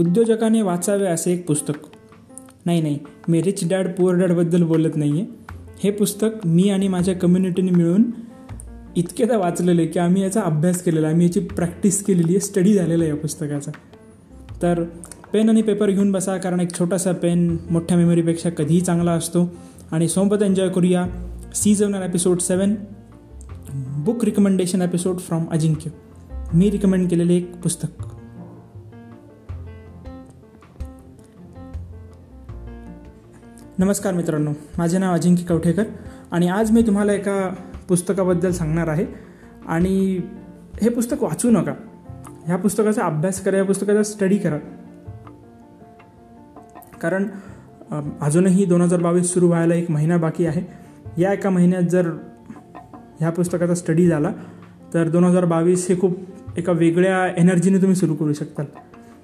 उद्योजकाने वाचावे असे एक पुस्तक. नाही नाही मी रिच डॅड पुअर डॅडबद्दल बोलत नाही आहे हे पुस्तक मी आणि माझ्या कम्युनिटीने मिळून इतकेदा वाचलेलं आहे की आम्ही याचा अभ्यास केलेला आहे आम्ही याची प्रॅक्टिस केलेली आहे स्टडी झालेला आहे या पुस्तकाचा. तर पेन आणि पेपर घेऊन बसा कारण एक छोटासा पेन मोठ्या मेमरीपेक्षा कधीही चांगला असतो. आणि सोबत एन्जॉय करूया season episode seven book recommendation episode from Ajinkya. Me recommend केलेले एक पुस्तक. नमस्कार मित्रांनो माझे नाव अजिंक्य कवठेकर आणि आज मी तुम्हाला एका पुस्तकाबद्दल सांगणार आहे. आणि हे पुस्तक वाचू नका. ह्या पुस्तकाचा अभ्यास करा या पुस्तकाचा स्टडी करा. कारण अजूनही दोन हजार बावीस सुरू व्हायला एक महिना बाकी आहे. या एका महिन्यात जर ह्या पुस्तकाचा स्टडी झाला तर दोन हजार बावीस हे खूप एका वेगळ्या एनर्जीने तुम्ही सुरू करू शकता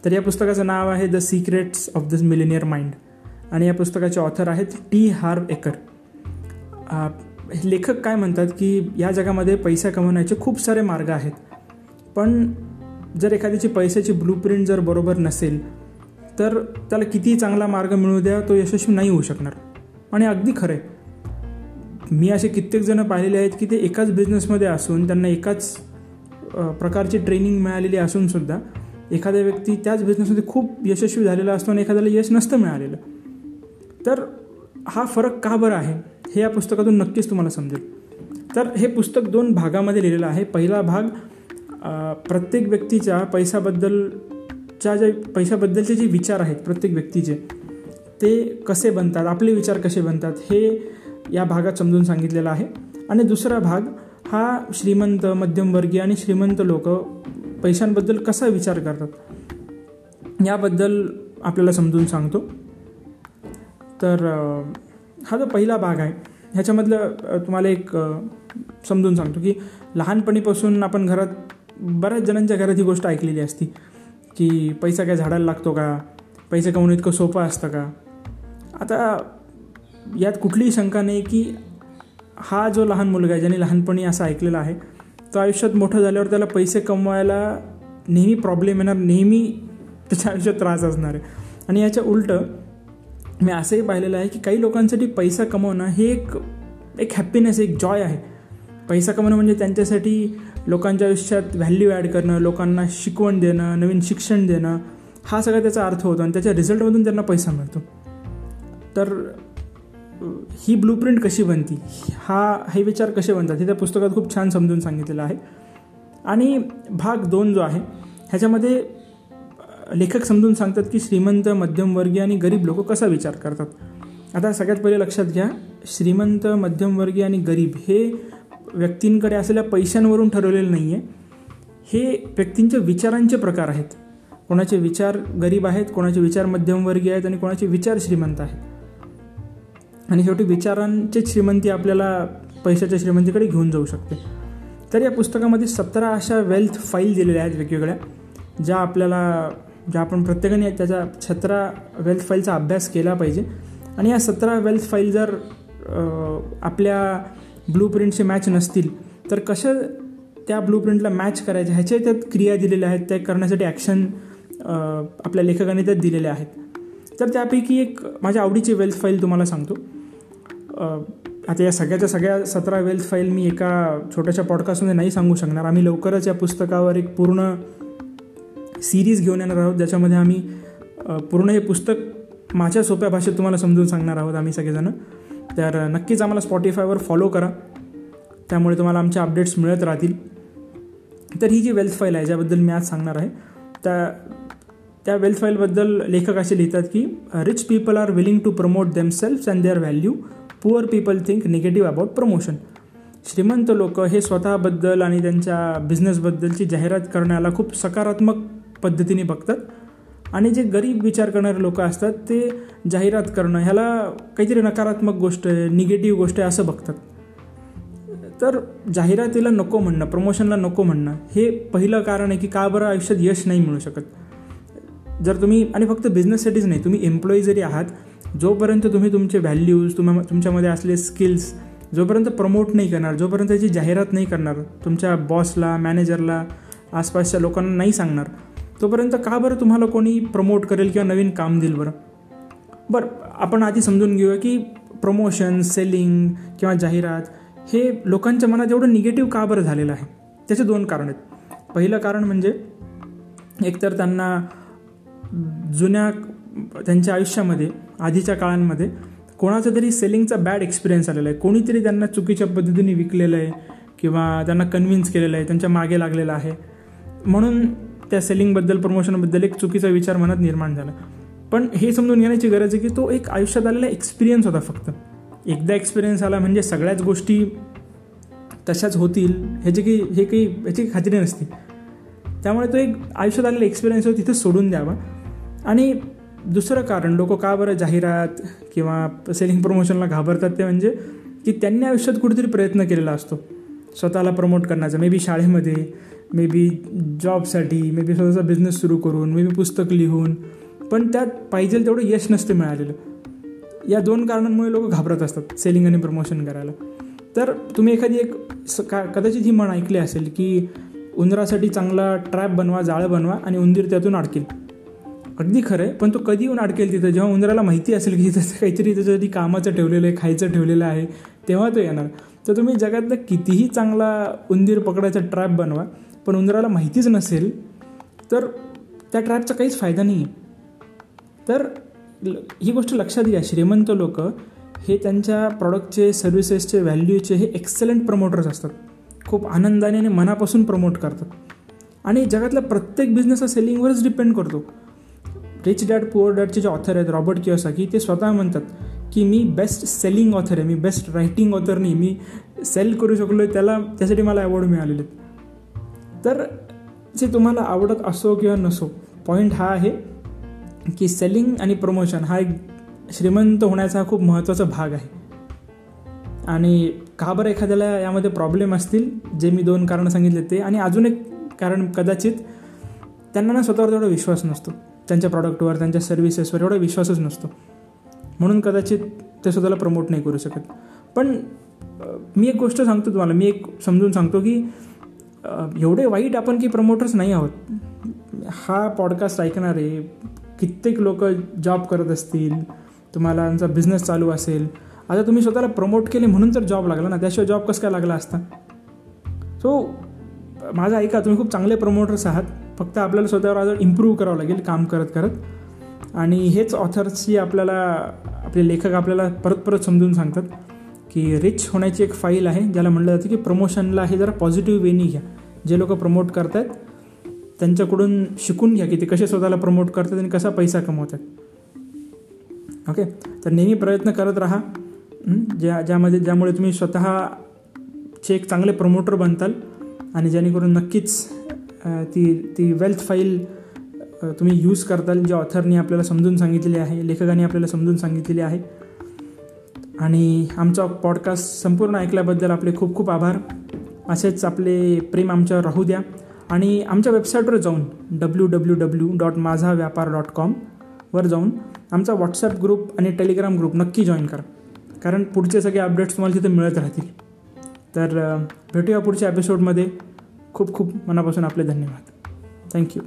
तर या पुस्तकाचं नाव आहे the secrets of the millionaire mind आणि या पुस्तकाचे ऑथर आहेत टी हार एकर लेखक काय म्हणतात की या जगामध्ये पैसा कमवण्याचे खूप सारे मार्ग आहेत. पण जर एखाद्याची पैशाची ब्लूप्रिंट जर बरोबर नसेल तर त्याला किती चांगला मार्ग मिळू द्या तो यशस्वी नाही होऊ शकणार. आणि अगदी खरं आहे मी असे कित्येक जणं पाहिलेले आहेत की ते एकाच बिझनेसमध्ये असून त्यांना एकाच प्रकारची ट्रेनिंग मिळालेली असूनसुद्धा एखाद्या व्यक्ती त्याच बिझनेसमध्ये खूप यशस्वी झालेला असतो आणि एखाद्याला यश नसतं मिळालेलं. तर हा फरक का बरं आहे हे या पुस्तकातून नक्कीच तुम्हाला समजेल. तर हे पुस्तक दोन भागामध्ये लिहिलेलं आहे. पहिला भाग प्रत्येक व्यक्तीच्या पैशाबद्दलच्या जे पैशाबद्दलचे जे विचार आहेत प्रत्येक व्यक्तीचे ते कसे बनतात आपले विचार कसे बनतात हे या भागात समजून सांगितलेलं आहे. आणि दुसरा भाग हा श्रीमंत मध्यमवर्गीय आणि श्रीमंत लोक पैशांबद्दल कसा विचार करतात याबद्दल आपल्याला समजून सांगतो. तर हा जो पहिला भाग आहे ह्याच्यामधलं तुम्हाला एक समजून सांगतो की लहानपणीपासून आपण घरात बऱ्याच जणांच्या घरात ही गोष्ट ऐकलेली असती की पैसा काय झाडायला लागतो का? पैसे कमवणं इतकं सोपं असतं का? आता यात कुठलीही शंका नाही की हा जो लहान मुलगा आहे ज्याने लहानपणी असं ऐकलेला आहे तो आयुष्यात मोठं झाल्यावर त्याला पैसे कमवायला नेहमी प्रॉब्लेम येणार नेहमी त्याच्या आयुष्यात त्रास असणार आहे. आणि याच्या उलटं मी असंही पाहिलेलं आहे की काही लोकांसाठी पैसा कमवणं हे एक एक हॅप्पीनेस एक जॉय आहे. पैसा कमवणं म्हणजे त्यांच्यासाठी लोकांच्या आयुष्यात व्हॅल्यू ॲड करणं लोकांना शिकवण देणं नवीन शिक्षण देणं हा सगळा त्याचा अर्थ होतो आणि त्याच्या रिझल्टमधून त्यांना पैसा मिळतो. तर ही ब्लूप्रिंट कशी बनती? हा हे विचार कसे बनतात? हे त्या पुस्तकात खूप छान समजून सांगितलेलं आहे. आणि भाग दोन जो आहे ह्याच्यामध्ये लेखक समजून सांगतात की श्रीमंत मध्यमवर्गीय आणि गरीब लोक कसा विचार करतात? आता सगळ्यात पहिले लक्षात घ्या श्रीमंत मध्यमवर्गीय आणि गरीब हे व्यक्तींकडे असलेल्या पैशांवरून ठरवलेलं नाही आहे हे व्यक्तींच्या विचारांचे प्रकार आहेत. कोणाचे विचार गरीब आहेत कोणाचे विचार मध्यमवर्गीय आहेत आणि कोणाचे विचार श्रीमंत आहेत. आणि शेवटी विचारांचे श्रीमंती आपल्याला पैशाच्या श्रीमंतीकडे घेऊन जाऊ शकते. तर या पुस्तकामध्ये सतरा अशा वेल्थ फाईल दिलेल्या आहेत वेगवेगळ्या ज्या आपल्याला ज्या आपण प्रत्येकाने त्याच्या सतरा वेल्थ फाईलचा अभ्यास केला पाहिजे. आणि या सतरा वेल्थ फाईल जर आपल्या ब्लू प्रिंटचे मॅच नसतील तर कशा त्या ब्लू प्रिंटला मॅच करायच्या ह्याच्या त्यात क्रिया दिलेल्या आहेत त्या करण्यासाठी ॲक्शन आपल्या लेखकाने त्यात दिलेल्या आहेत. तर त्यापैकी एक माझ्या आवडीची वेल्थ फाईल तुम्हाला सांगतो. आता या सगळ्याच्या सगळ्या सतरा वेल्थ फाईल मी एका छोट्याशा पॉडकास्टमध्ये नाही सांगू शकणार. आम्ही लवकरच या पुस्तकावर एक पूर्ण सिरीज घेऊन येणार आहोत ज्याच्यामध्ये आम्ही पूर्ण हे पुस्तक माझ्या सोप्या भाषेत तुम्हाला समजून सांगणार आहोत आम्ही सगळेजणं. तर नक्कीच आम्हाला स्पॉटीफायवर फॉलो करा. त्यामुळे तुम्हाला आमच्या अपडेट्स मिळत राहतील. तर ही जी वेल्थ फाईल आहे ज्याबद्दल मी आज सांगणार आहे त्या त्या वेल्थ फाईलबद्दल लेखक असे लिहितात की rich people are willing to promote themselves and their value poor people think negative about promotion श्रीमंत लोक हे स्वतःबद्दल आणि त्यांच्या बिझनेसबद्दलची जाहिरात करण्याला खूप सकारात्मक पद्धतीने बघतात. आणि जे गरीब विचार करणारे लोक असतात ते जाहिरात करणं ह्याला काहीतरी नकारात्मक गोष्ट आहे निगेटिव्ह गोष्ट आहे असं बघतात. तर जाहिरातीला नको म्हणणं प्रमोशनला नको म्हणणं हे पहिलं कारण आहे की का बरं आयुष्यात यश नाही मिळू शकत. जर तुम्ही आणि फक्त बिझनेससाठीच नाही तुम्ही एम्प्लॉई जरी आहात जोपर्यंत तुम्ही तुमचे व्हॅल्यूज तुम्हा तुमच्यामध्ये असले स्किल्स जोपर्यंत प्रमोट नाही करणार जोपर्यंत त्याची जाहिरात नाही करणार तुमच्या बॉसला मॅनेजरला आसपासच्या लोकांना नाही सांगणार तोपर्यंत का बरं तुम्हाला कोणी प्रमोट करेल किंवा नवीन काम देईल बरं? बरं आपण आधी समजून घेऊया की प्रमोशन सेलिंग किंवा जाहिरात हे लोकांच्या मनात एवढं निगेटिव्ह का बरं झालेलं आहे? त्याचे दोन कारण आहेत. पहिलं कारण म्हणजे एकतर त्यांना जुन्या त्यांच्या आयुष्यामध्ये आधीच्या काळांमध्ये कोणाचा तरी सेलिंगचा बॅड एक्सपिरियन्स आलेला आहे. कोणीतरी त्यांना चुकीच्या पद्धतीने विकलेलं आहे किंवा त्यांना कन्व्हिन्स केलेलं आहे त्यांच्या मागे लागलेलं आहे. म्हणून त्या सेलिंगबद्दल प्रमोशनबद्दल एक चुकीचा विचार मनात निर्माण झाला. पण हे समजून घेण्याची गरज आहे की तो एक आयुष्यात आलेला एक्सपिरियन्स होता फक्त. एकदा एक्सपिरियन्स आला म्हणजे सगळ्याच गोष्टी तशाच होतील ह्याची काही हे काही ह्याची खात्री नसते. त्यामुळे तो एक आयुष्यात आलेला एक्सपिरियन्स तिथं सोडून द्यावा. आणि दुसरं कारण लोक का बरं जाहिरात किंवा सेलिंग प्रमोशनला घाबरतात ते म्हणजे की त्यांनी आयुष्यात कुठेतरी प्रयत्न केलेला असतो. स्वतःला प्रमोट करण्याचा मे बी शाळेमध्ये मे बी जॉबसाठी मे बी स्वतःचा बिझनेस सुरू करून मे बी पुस्तक लिहून पण त्यात पाहिजे तेवढं यश नसते मिळालेलं. या दोन कारणांमुळे लोक घाबरत असतात सेलिंग आणि प्रमोशन करायला. तर तुम्ही एखादी एक का कदाचित ही म्हण ऐकली असेल की उंदरासाठी चांगला ट्रॅप बनवा जाळं बनवा आणि उंदीर त्यातून अडकेल. अगदी खरं आहे पण तो कधी येऊन अडकेल तिथं. जेव्हा उंदराला माहिती असेल की तिथं काहीतरी त्याच्यासाठी कामाचं ठेवलेलं आहे खायचं ठेवलेलं आहे तेव्हा तो येणार. तर तुम्ही जगातलं कितीही चांगला उंदीर पकडायचा ट्रॅप बनवा पण उंदराला माहितीच नसेल तर त्या ट्रॅपचा काहीच फायदा नाही आहे तर ही गोष्ट लक्षात घ्या श्रीमंत लोक हे त्यांच्या प्रॉडक्टचे सर्व्हिसेसचे व्हॅल्यूचे हे एक्सलंट प्रमोटर्स असतात. खूप आनंदाने आणि मनापासून प्रमोट करतात. आणि जगातला प्रत्येक बिझनेस हा सेलिंगवरच डिपेंड करतो. रिच डॅड पुअर डॅडचे जे ऑथर आहेत रॉबर्ट किओसा की ते स्वतः म्हणतात की मी बेस्ट सेलिंग ऑथर आहे मी बेस्ट रायटिंग ऑथर नाही मी सेल करू शकलो आहे त्याला त्यासाठी मला अवॉर्ड मिळालेले आहेत. तर जे तुम्हाला आवडत असो किंवा नसो पॉईंट हा आहे की सेलिंग आणि प्रमोशन हा एक श्रीमंत होण्याचा खूप महत्त्वाचा भाग आहे. आणि का बरं एखाद्याला यामध्ये प्रॉब्लेम असतील जे मी दोन कारणं सांगितले ते आणि अजून एक कारण कदाचित त्यांना ना स्वतःवर तेवढा विश्वास नसतो. त्यांच्या प्रॉडक्टवर त्यांच्या सर्व्हिसेसवर एवढा विश्वासच नसतो. म्हणून कदाचित ते स्वतःला प्रमोट नाही करू शकत. पण मी एक गोष्ट सांगतो तुम्हाला. मी एक समजून सांगतो की एवढे वाईट आपण की प्रमोटर्स नाही आहोत. हा पॉडकास्ट ऐकणारे कित्येक लोक जॉब करत असतील तुम्हाला त्यांचा बिझनेस चालू असेल. आता तुम्ही स्वतःला प्रमोट केले म्हणून तर जॉब लागला ना त्याशिवाय जॉब कसं काय लागला असता? सो माझं ऐका तुम्ही खूप चांगले प्रमोटर्स आहात. फक्त आपल्याला स्वतःवर आज इम्प्रूव्ह करावं लागेल काम करत करत. आणि हेच ऑथर्सची आपल्याला आपले लेखक आपल्याला परत परत समजून सांगतात की रिच होण्याची एक फाईल आहे ज्याला म्हटलं जातं की प्रमोशनला हे जरा पॉझिटिव्ह वेनी घ्या. जे लोक प्रमोट करत आहेत त्यांच्याकडून शिकून घ्या की ते कसे स्वतःला प्रमोट करतात आणि कसा पैसा कमवतात. ओके तर नेहमी प्रयत्न करत राहा. ज्या ज्यामध्ये ज्यामुळे तुम्ही स्वतःचे एक चांगले प्रमोटर बनताल आणि जेणेकरून नक्कीच ती ती वेल्थ फाईल तुम्ही यूज करताल. जे ऑथरनी आपल्याला समजून सांगितलेली आहे लेखकाने आपल्याला समजून सांगितलेली आहे. आणि आमचा पॉडकास्ट संपूर्ण ऐकल्याबद्दल आपले खूप खूप आभार. असेच आपले प्रेम आमच्यावर राहू द्या. आणि आमच्या वेबसाईटवर जाऊन डब्ल्यू डब्ल्यू डब्ल्यू डॉट माझा व्यापार डॉट कॉमवर जाऊन आमचा व्हॉट्सअप ग्रुप आणि टेलिग्राम ग्रुप नक्की जॉईन करा. कारण पुढचे सगळे अपडेट्स तुम्हाला तिथे मिळत राहतील. तर भेटूया पुढच्या एपिसोडमध्ये खूप खूप मनापासून आपले धन्यवाद. थँक्यू